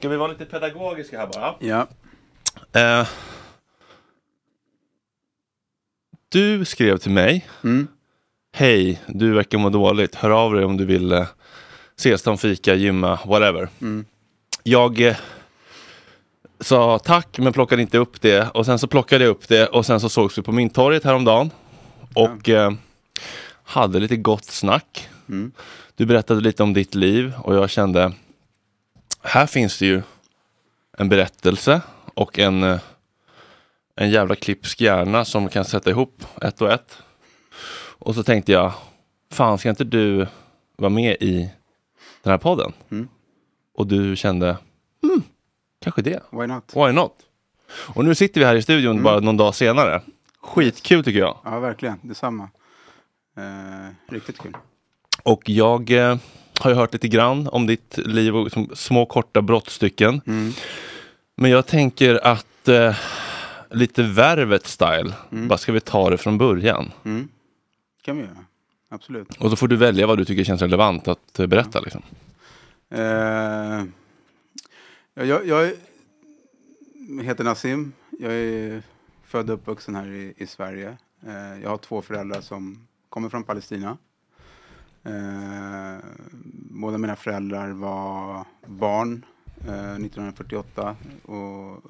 Ska vi vara lite pedagogiska här bara? Ja. Eh, du skrev till mig. Mm. Hej, du verkar må dåligt. Hör av dig om du vill eh, ses, ta en fika, gymma, whatever. Mm. Jag eh, sa tack men plockade inte upp det och sen så plockade jag upp det och sen så sågs vi på Mynttorget häromdagen och eh, hade lite gott snack. Mm. Du berättade lite om ditt liv och jag kände här finns det ju en berättelse och en, eh, en jävla klipsk hjärna som kan sätta ihop ett och ett. Och så tänkte jag, fan ska inte du vara med i den här podden? Mm. Och du kände, hmm, kanske det. Why not? Why not? Och nu sitter vi här i studion Mm. bara någon dag senare. Skitkul tycker jag. Ja, verkligen. Detsamma. Eh, riktigt kul. Och jag eh, har ju hört lite grann om ditt liv och liksom, små korta brottstycken. Mm. Men jag tänker att eh, lite värvet style, Mm. bara ska vi ta det från början? Mm. kan vi göra. Absolut. Och så får du välja vad du tycker känns relevant att eh, berätta. Liksom. Eh, ja, jag, jag heter Nassim. Jag är född och uppvuxen här i, i Sverige. Eh, jag har två föräldrar som kommer från Palestina. Eh, båda mina föräldrar var barn eh, 1948 och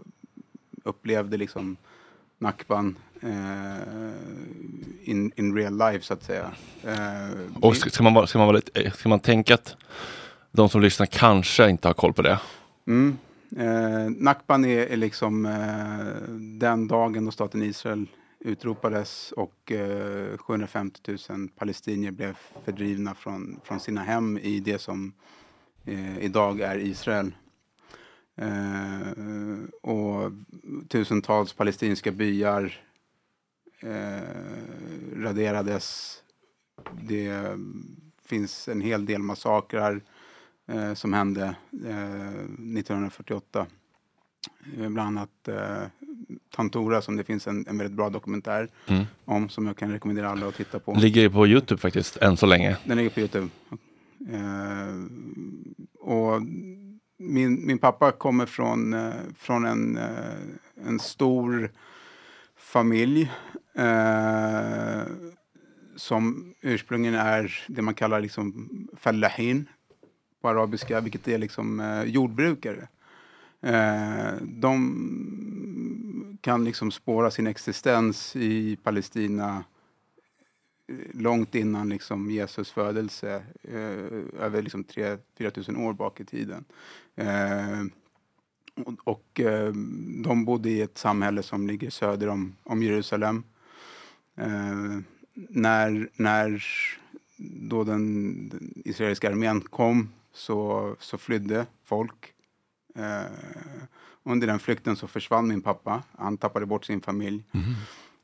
upplevde liksom Nakban eh, in, in real life så att säga. Eh, Och ska, man vara, ska, man vara lite, eh, ska man tänka att de som lyssnar kanske inte har koll på det? Mm. Nakban är, är liksom den dagen då staten Israel utropades och eh, 750 000 palestinier blev fördrivna från, från sina hem i det som eh, idag är Israel. Eh, och tusentals palestinska byar eh, raderades. Det finns en hel del massakrer eh, som hände eh, 1948. Eh, bland annat eh, Tantora som det finns en, en väldigt bra dokumentär Mm. om som jag kan rekommendera alla att titta på. Ligger på Youtube faktiskt, än så länge. Den ligger på Youtube. Eh, och min, min pappa kommer från, eh, från en, eh, en stor familj som ursprungligen är det man kallar liksom fallahin på arabiska, vilket är liksom jordbrukare. De kan liksom spåra sin existens i Palestina eh, långt innan liksom Jesus födelse, eh, över liksom 3-4 tusen år bak i tiden. Eh, och och eh, de bodde i ett samhälle som ligger söder om, om Jerusalem. Eh, när, när då den, den israeliska armén kom så, så flydde folk. Eh, under den flykten så försvann min pappa. Han tappade bort sin familj.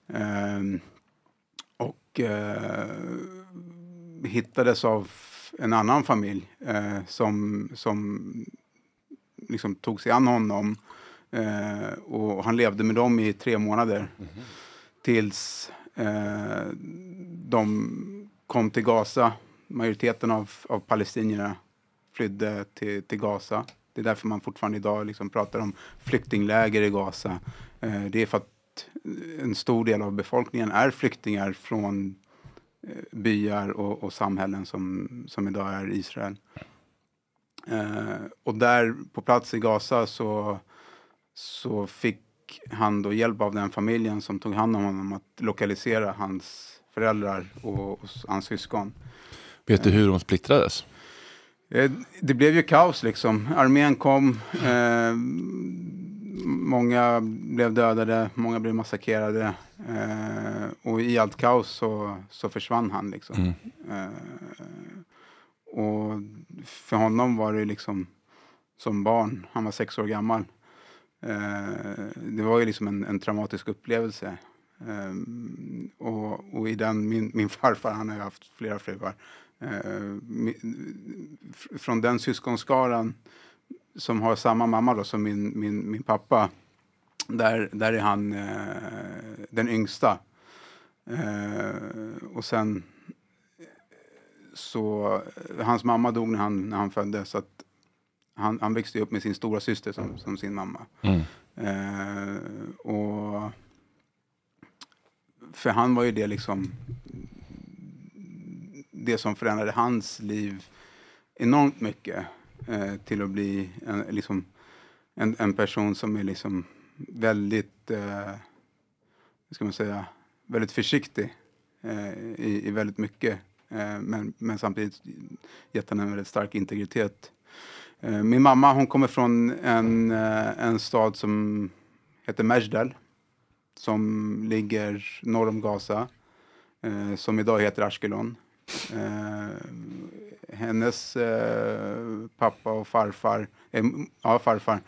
Eh, och eh, hittades av en annan familj eh, som, som liksom tog sig an honom. Eh, och han levde med dem i tre månader. Tills eh, de kom till Gaza. Majoriteten av, av palestinierna flydde till, till Gaza. Det är därför man fortfarande idag liksom pratar om flyktingläger i Gaza. Eh, det är för att eh, en stor del av befolkningen är flyktingar från eh, byar och, och samhällen som, som idag är Israel. Eh, och där på plats i Gaza så, så fick han då hjälp av den familjen som tog hand om honom att lokalisera hans föräldrar och, och hans syskon. Vet du hur de splittrades? Eh, Det blev ju kaos liksom. Armén kom, eh, många blev dödade, många blev massakrerade. Eh, och i allt kaos så, så försvann han liksom. Mm. Eh, och för honom var det liksom som barn, han var sex år gammal. Eh, det var ju liksom en, en traumatisk upplevelse. Eh, och, och i den, min, min farfar, han har ju haft flera fruar. Eh, från den syskonskaran som har samma mamma då som min, min, min pappa. Där, där är han eh, den yngsta. Eh, och sen så, hans mamma dog när han, när han föddes. Så att han, han växte upp med sin stora syster som, som sin mamma. Mm. Eh, och för han var ju det liksom det som förändrade hans liv enormt mycket eh, till att bli en, liksom, en, en person som är liksom väldigt, eh, ska man säga, väldigt försiktig eh, i, i väldigt mycket. Eh, men, men samtidigt gett henne en väldigt stark integritet. Eh, min mamma hon kommer från en, eh, en stad som heter Mejdal som ligger norr om Gaza, eh, som idag heter Ashkelon. Eh, hennes eh, pappa och farfar, eh, ja farfar,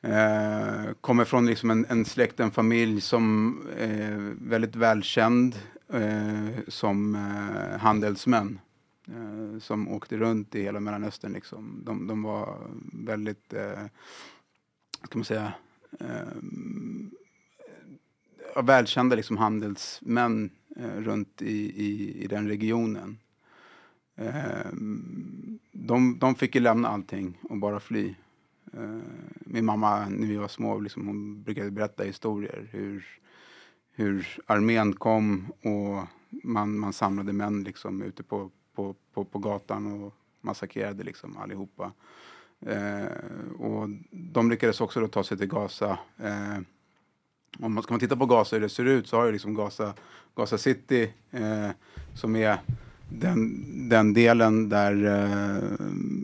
eh, kommer från liksom en, en släkt, en familj som är väldigt välkänd eh, som eh, handelsmän. Eh, som åkte runt i hela Mellanöstern. Liksom. De, de var väldigt, eh, ska man säga, eh, välkända liksom, handelsmän Eh, runt i, i, i den regionen. Eh, de, de fick ju lämna allting och bara fly. Eh, min mamma, när vi var små, liksom, hon brukade berätta historier hur, hur armén kom och man, man samlade män liksom, ute på, på, på, på gatan och massakrerade liksom, allihopa. Eh, och de lyckades också då ta sig till Gaza. Eh, om man ska man titta på Gaza hur det ser ut så har ju liksom Gaza, Gaza City eh, som är den, den delen där, eh,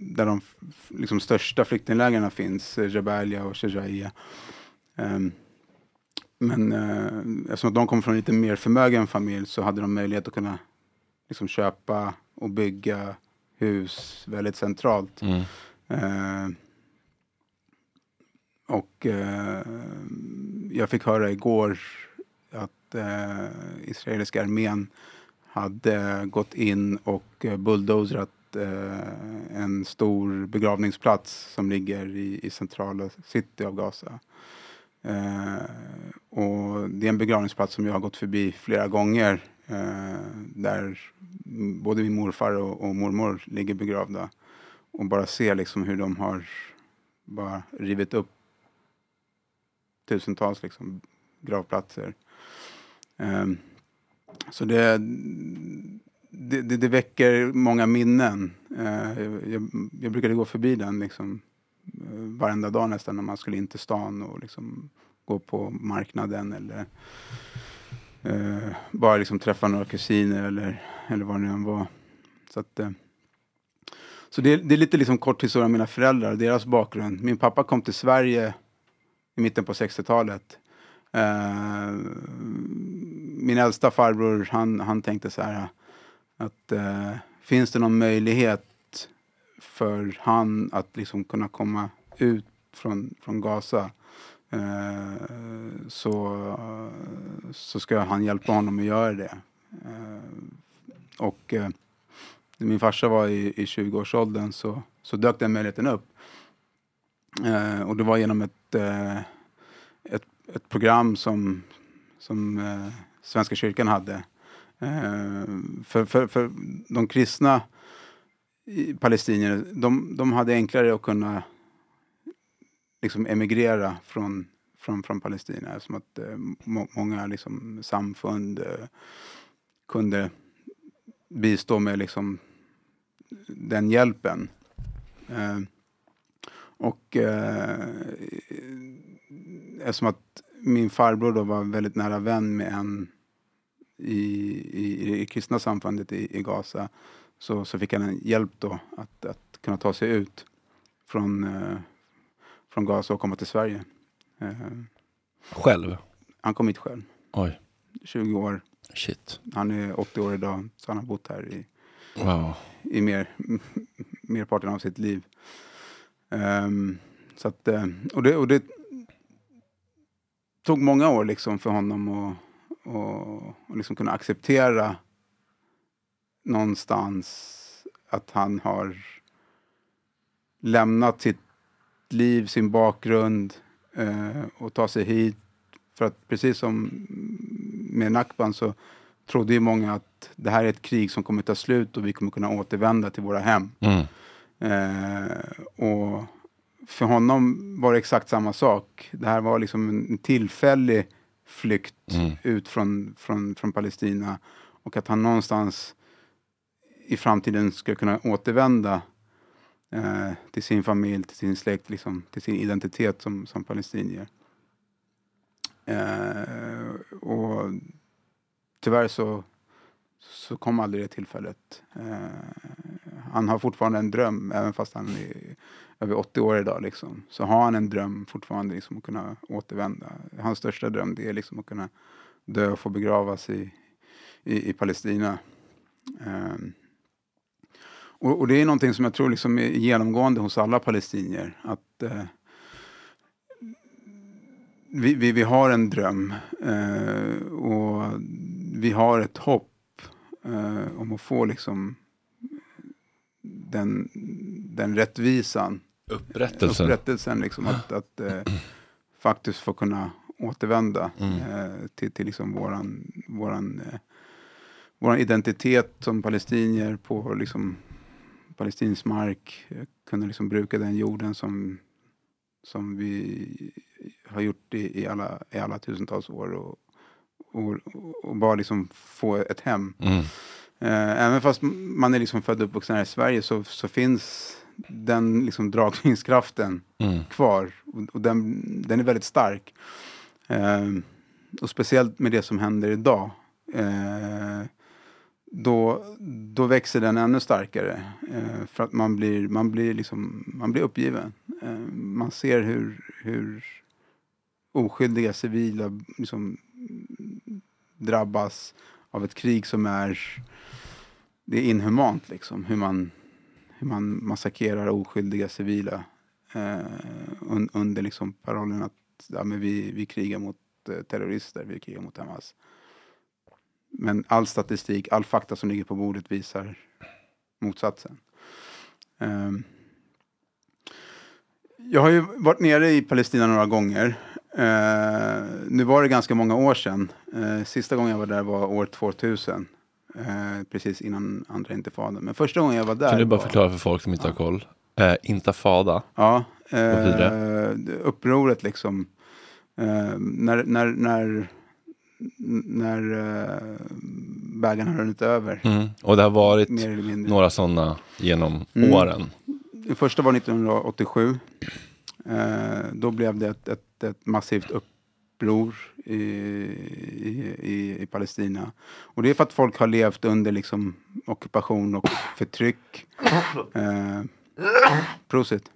där de liksom största flyktinglägren finns, eh, Jabalia och Shejaiya. Um, men eh, eftersom de kom från en lite mer förmögen familj så hade de möjlighet att kunna liksom, köpa och bygga hus väldigt centralt. Mm. Och eh, jag fick höra igår att eh, israeliska armén hade gått in och bulldozrat eh, en stor begravningsplats som ligger i, i centrala city av Gaza. Eh, och det är en begravningsplats som jag har gått förbi flera gånger eh, där både min morfar och, och mormor ligger begravda och bara se liksom hur de har bara rivit upp tusentals liksom gravplatser. Um, så det, det, det, det väcker många minnen. Uh, jag, jag brukade gå förbi den liksom, uh, varenda dag nästan när man skulle in till stan och liksom gå på marknaden eller uh, bara liksom träffa några kusiner eller, eller vad det nu än var. Så, att, så det, det är lite liksom kort historia om mina föräldrar och deras bakgrund. Min pappa kom till Sverige i mitten på 60-talet. Eh, min äldsta farbror, han, han tänkte så här att eh, finns det någon möjlighet för han att liksom kunna komma ut från, från Gaza eh, så, så ska han hjälpa honom att göra det. Eh, och eh, när min farsa var i, i 20-årsåldern så, så dök den möjligheten upp. Eh, och det var genom ett, eh, ett, ett program som, som eh, Svenska kyrkan hade. Eh, för, för, för de kristna palestinierna, de, de hade enklare att kunna liksom emigrera från, från, från Palestina. Som att eh, må, många liksom, samfund eh, kunde bistå med liksom, den hjälpen. Eh, och eh, eftersom att min farbror då var väldigt nära vän med en i, i, i det kristna samfundet i, i Gaza så, så fick han en hjälp då att, att kunna ta sig ut från, eh, från Gaza och komma till Sverige. Eh, Själv? han kom hit själv, Oj, 20 år. shit. Han är 80 år idag, så han har bott här i, Wow. i mer, merparten av sitt liv. Um, så att, eh, och, det, och det tog många år liksom för honom att och, och liksom kunna acceptera någonstans att han har lämnat sitt liv, sin bakgrund eh, och ta sig hit. För att precis som med Nakban så trodde ju många att det här är ett krig som kommer ta slut och vi kommer kunna återvända till våra hem. Mm. Eh, och för honom var det exakt samma sak. Det här var liksom en tillfällig flykt Mm. ut från, från, från Palestina och att han någonstans i framtiden skulle kunna återvända eh, till sin familj, till sin släkt, liksom, till sin identitet som, som palestinier. Eh, och tyvärr så, så kom aldrig det tillfället. Eh, han har fortfarande en dröm, även fast han är över 80 år idag. Liksom, så har han en dröm fortfarande liksom, att kunna återvända. Hans största dröm det är liksom att kunna dö och få begravas i, i, i Palestina. Um, och, och, det är någonting som jag tror liksom är genomgående hos alla palestinier. Att uh, vi, vi, vi, har en dröm uh, och vi har ett hopp uh, om att få liksom den, den rättvisan. Upprättelsen. Upprättelsen liksom, att, att faktiskt få kunna återvända Mm. eh, till, till liksom våran, våran, eh, våran identitet som palestinier på liksom palestinsk mark. eh, Kunna liksom bruka den jorden som, som vi har gjort i, i, alla, i alla tusentals år. Och, och, och bara liksom få ett hem. Mm. Eh, även fast man är liksom född och uppvuxen här i Sverige så, så finns den liksom dragningskraften Mm. kvar. Och, och den, den är väldigt stark. Eh, och speciellt med det som händer idag. Eh, då, då växer den ännu starkare. Eh, för att man blir, man blir, liksom, man blir uppgiven. Eh, man ser hur, hur oskyldiga civila liksom, drabbas av ett krig som är det är inhumant liksom. Hur man, hur man massakrerar oskyldiga civila eh, un, under liksom parollen att ja, men vi, vi krigar mot eh, terrorister, vi krigar mot Hamas. Men all statistik, all fakta som ligger på bordet visar motsatsen. Eh, jag har ju varit nere i Palestina några gånger. Eh, nu var det ganska många år sedan. Eh, sista gången jag var där var år 2000. Eh, precis innan andra intifadan. Men första gången jag var där. Kan du bara var, förklara för folk som inte har koll? Eh, intafada. Ja, eh, upproret liksom. Eh, när när, när, när eh, bägaren har runnit över. Mm. Och det har varit några sådana genom Mm. åren. Den första var 1987. Eh, då blev det ett, ett, ett massivt uppror i, i, i, i Palestina. Och det är för att folk har levt under liksom, ockupation och förtryck. Eh, prosit.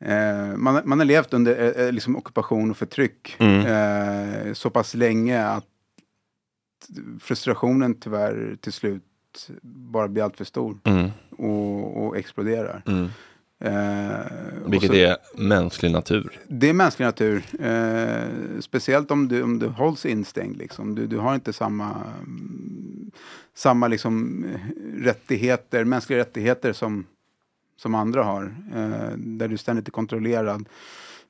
Eh, man, man har levt under eh, eh, liksom ockupation och förtryck Mm. eh, så pass länge att frustrationen tyvärr till slut bara blir allt för stor Mm. och, och exploderar. Mm. Eh, Vilket så- är mänsklig natur. det är mänsklig natur. Eh, speciellt om du, om du hålls instängd. Liksom. Du, du har inte samma, mm, samma liksom, rättigheter, mänskliga rättigheter som, som andra har. Eh, där du ständigt är kontrollerad.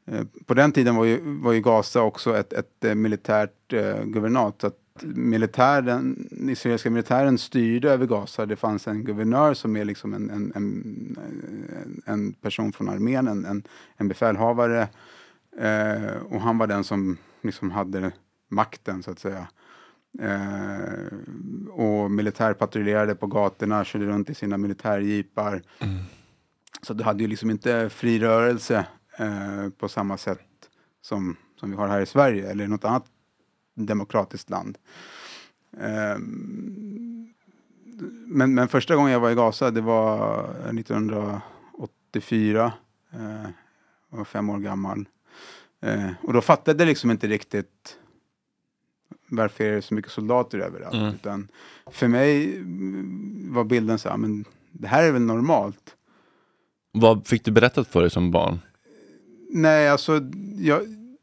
Eh, på den tiden var ju, var ju Gaza också ett, ett eh, militärt eh, guvernat. Så att militären, den israeliska militären styrde över Gaza. Det fanns en guvernör som är liksom en, en, en, en person från armén, en, en, en befälhavare. Eh, och han var den som liksom hade makten så att säga. Eh, och militärpatrullerade på gatorna, körde runt i sina militärjeepar. Så du hade ju liksom inte fri rörelse eh, på samma sätt som, som vi har här i Sverige eller något annat demokratiskt land. Eh, men, men första gången jag var i Gaza, det var 1984. Eh, jag var fem år gammal. Eh, och då fattade jag liksom inte riktigt varför är det så mycket soldater överallt. Mm. Utan för mig var bilden så här, men det här är väl normalt. Vad fick du berättat för dig som barn? Nej, alltså jag,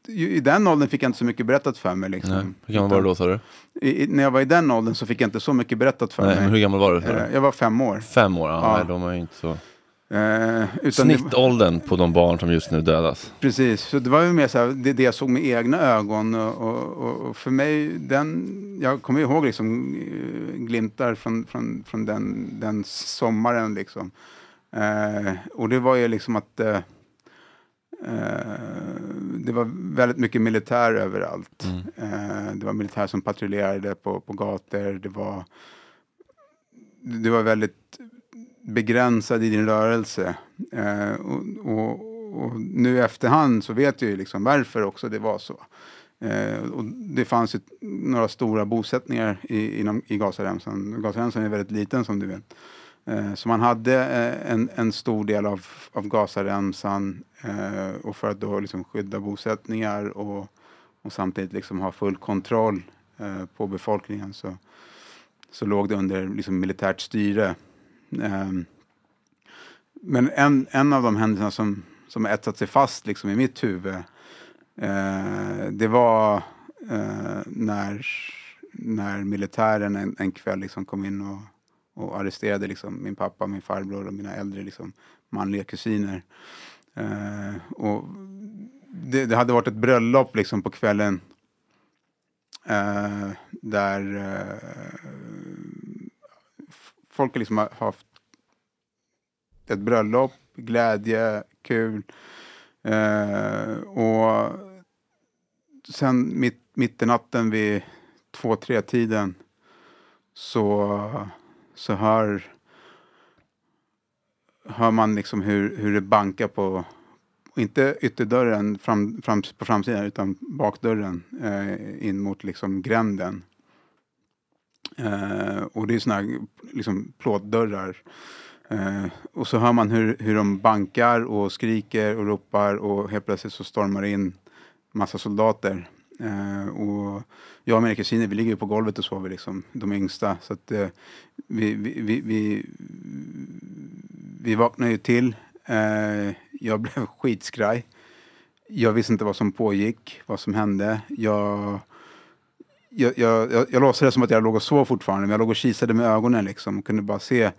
i den åldern fick jag inte så mycket berättat för mig. Liksom. Nej. Hur gammal var du då sa du? I, när jag var i den åldern så fick jag inte så mycket berättat för Nej, men hur mig. gammal var du? Sa Eh, jag var fem år. Fem år? Ja. Nej, de var ju inte så. Eh, utan Snittåldern på de barn som just nu dödas. precis, så det var ju mer så här, det, det jag såg med egna ögon. Och, och, och, för mig, den, jag kommer ihåg liksom eh, glimtar från, från, från den, den sommaren. Liksom. Eh, och det var ju liksom att eh, det var väldigt mycket militär överallt. Mm. Eh, det var militär som patrullerade på, på gator. Det var, det var väldigt begränsad i din rörelse. Eh, och, och, och, nu i efterhand så vet jag ju liksom varför också det var så. Eh, och det fanns ju några stora bosättningar i, inom, i Gazaremsan. Gazaremsan är väldigt liten som du vet. Eh, så man hade eh, en, en stor del av, av Gazaremsan eh, och för att då liksom skydda bosättningar och, och samtidigt liksom ha full kontroll på befolkningen så, så låg det under liksom militärt styre. Ehm, men en, en av de händelserna som, som etsat sig fast liksom i mitt huvud det var när, när militären en, en kväll liksom kom in och, och arresterade liksom min pappa, min farbror och mina äldre liksom manliga kusiner. Eh, och det, det, hade varit ett bröllop liksom på kvällen eh, där eh, folk liksom har haft ett bröllop, glädje, kul. Eh, och sen mitt, mitt i natten vid två, tre tiden så, så hör, hör man liksom hur, hur det bankar på, inte ytterdörren fram, fram, på framsidan utan bakdörren eh, in mot liksom gränden. Eh, och det är såna här liksom, plåtdörrar. Eh, och så hör man hur, hur de bankar och skriker och ropar och helt plötsligt så stormar det in massa soldater. Eh, och jag och mina kusiner vi ligger ju på golvet och sover, liksom, de yngsta. Så att, eh, vi, vi, vi, vi, vi vaknade ju till. Eh, jag blev skitskraj. Jag visste inte vad som pågick, vad som hände. Jag jag, jag, jag, jag låtsades som att jag låg och sov fortfarande, men jag låg och kisade med ögonen liksom och kunde bara se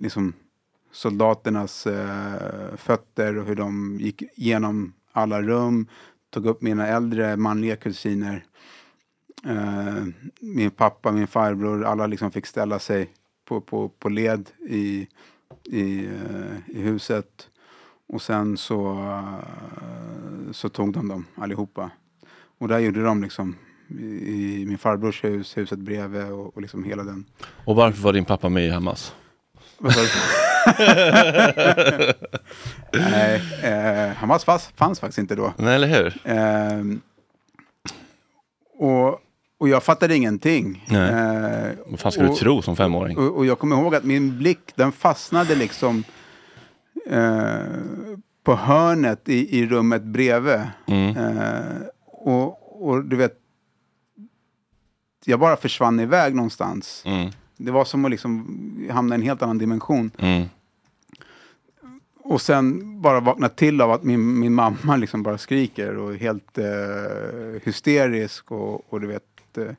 liksom, soldaternas eh, fötter och hur de gick igenom alla rum, tog upp mina äldre manliga kusiner. Eh, min pappa, min farbror, alla liksom fick ställa sig på, på, på led i, i, eh, i huset. Och sen så, eh, så tog de dem allihopa. Och där gjorde de liksom i min farbrors hus, huset bredvid och, och liksom hela den. Och varför var din pappa med i Hamas? Nej, eh, Hamas fanns, fanns, faktiskt inte då. Nej, eller hur? Eh, och, och jag fattade ingenting. Nej. Eh, Vad fan skulle du tro som femåring? Och, och, jag kommer ihåg att min blick, den fastnade liksom eh, på hörnet i, i rummet bredvid. Mm. Eh, och, och du vet, jag bara försvann iväg någonstans. Mm. Det var som att liksom hamna i en helt annan dimension. Mm. Och sen bara vakna till av att min, min mamma liksom bara skriker och är helt eh, hysterisk och, och du vet. Eh,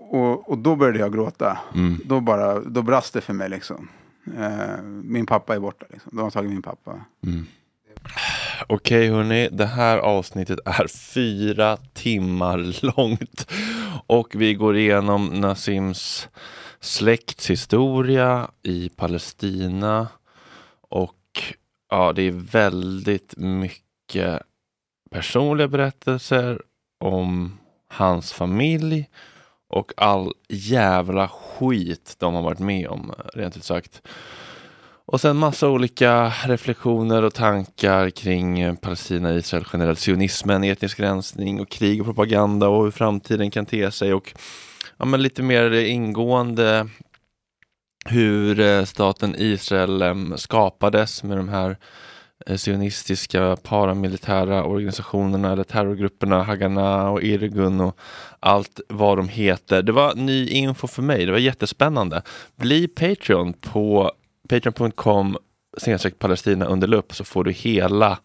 och, och då började jag gråta. Mm. Då, bara, då brast det för mig liksom. Eh, min pappa är borta liksom. De har tagit min pappa. Mm. Okej hörni, det här avsnittet är fyra timmar långt och vi går igenom Nasims släktshistoria i Palestina och ja, det är väldigt mycket personliga berättelser om hans familj och all jävla skit de har varit med om, rent ut sagt. Och sen massa olika reflektioner och tankar kring eh, Palestina, Israel generellt, sionismen, etnisk rensning och krig och propaganda och hur framtiden kan te sig och ja, men lite mer ingående hur eh, staten Israel eh, skapades med de här sionistiska paramilitära organisationerna eller terrorgrupperna Haganah och Irgun och allt vad de heter. Det var ny info för mig, det var jättespännande. Bli Patreon på patreon.com Palestina under lupp så får du hela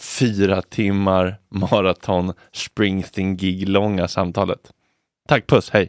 fyra timmar maraton Springsteen gig långa samtalet. Tack, puss, hej!